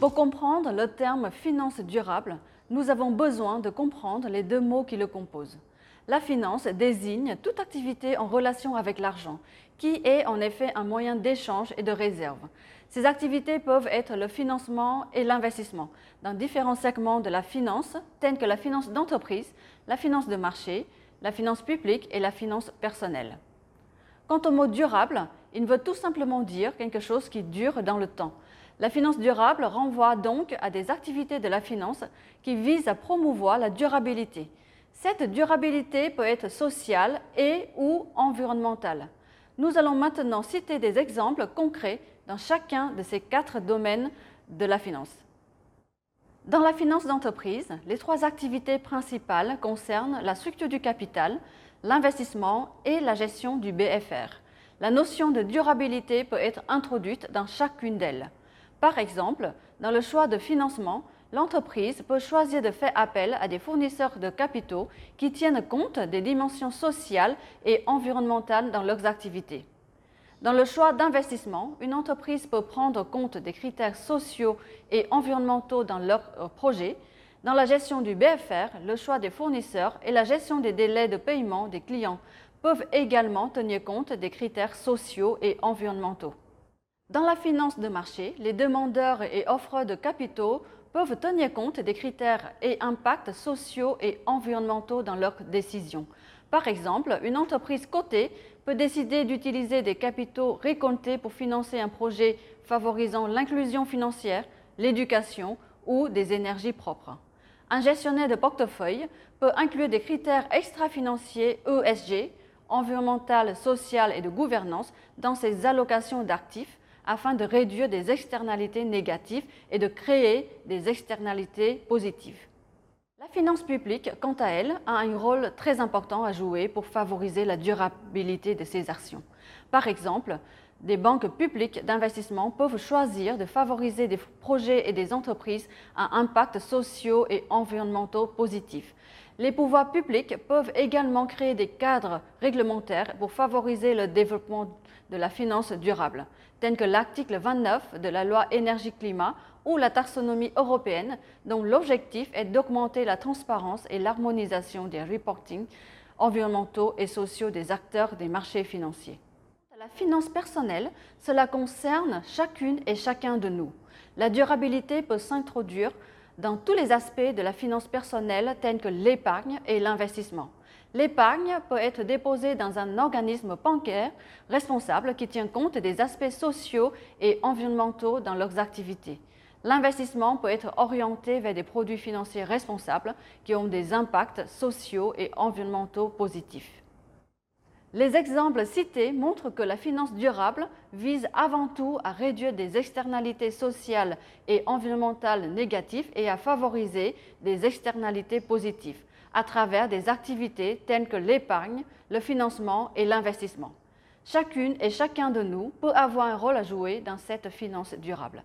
Pour comprendre le terme finance durable, nous avons besoin de comprendre les deux mots qui le composent. La finance désigne toute activité en relation avec l'argent, qui est en effet un moyen d'échange et de réserve. Ces activités peuvent être le financement et l'investissement dans différents segments de la finance, tels que la finance d'entreprise, la finance de marché, la finance publique et la finance personnelle. Quant au mot durable, il veut tout simplement dire quelque chose qui dure dans le temps. La finance durable renvoie donc à des activités de la finance qui visent à promouvoir la durabilité. Cette durabilité peut être sociale et ou environnementale. Nous allons maintenant citer des exemples concrets dans chacun de ces quatre domaines de la finance. Dans la finance d'entreprise, les trois activités principales concernent la structure du capital, l'investissement et la gestion du BFR. La notion de durabilité peut être introduite dans chacune d'elles. Par exemple, dans le choix de financement, l'entreprise peut choisir de faire appel à des fournisseurs de capitaux qui tiennent compte des dimensions sociales et environnementales dans leurs activités. Dans le choix d'investissement, une entreprise peut prendre compte des critères sociaux et environnementaux dans leurs euh, projets. Dans la gestion du BFR, le choix des fournisseurs et la gestion des délais de paiement des clients peuvent également tenir compte des critères sociaux et environnementaux. Dans la finance de marché, les demandeurs et offreurs de capitaux peuvent tenir compte des critères et impacts sociaux et environnementaux dans leurs décisions. Par exemple, une entreprise cotée peut décider d'utiliser des capitaux récoltés pour financer un projet favorisant l'inclusion financière, l'éducation ou des énergies propres. Un gestionnaire de portefeuille peut inclure des critères extra-financiers ESG, environnemental, social et de gouvernance dans ses allocations d'actifs afin de réduire des externalités négatives et de créer des externalités positives. La finance publique, quant à elle, a un rôle très important à jouer pour favoriser la durabilité de ses actions. Par exemple, des banques publiques d'investissement peuvent choisir de favoriser des projets et des entreprises à impact sociaux et environnementaux positifs. Les pouvoirs publics peuvent également créer des cadres réglementaires pour favoriser le développement de la finance durable, tels que l'article 29 de la loi énergie-climat ou la taxonomie européenne, dont l'objectif est d'augmenter la transparence et l'harmonisation des reportings environnementaux et sociaux des acteurs des marchés financiers. La finance personnelle, cela concerne chacune et chacun de nous. La durabilité peut s'introduire dans tous les aspects de la finance personnelle tels que l'épargne et l'investissement. L'épargne peut être déposée dans un organisme bancaire responsable qui tient compte des aspects sociaux et environnementaux dans leurs activités. L'investissement peut être orienté vers des produits financiers responsables qui ont des impacts sociaux et environnementaux positifs. Les exemples cités montrent que la finance durable vise avant tout à réduire des externalités sociales et environnementales négatives et à favoriser des externalités positives à travers des activités telles que l'épargne, le financement et l'investissement. Chacune et chacun de nous peut avoir un rôle à jouer dans cette finance durable.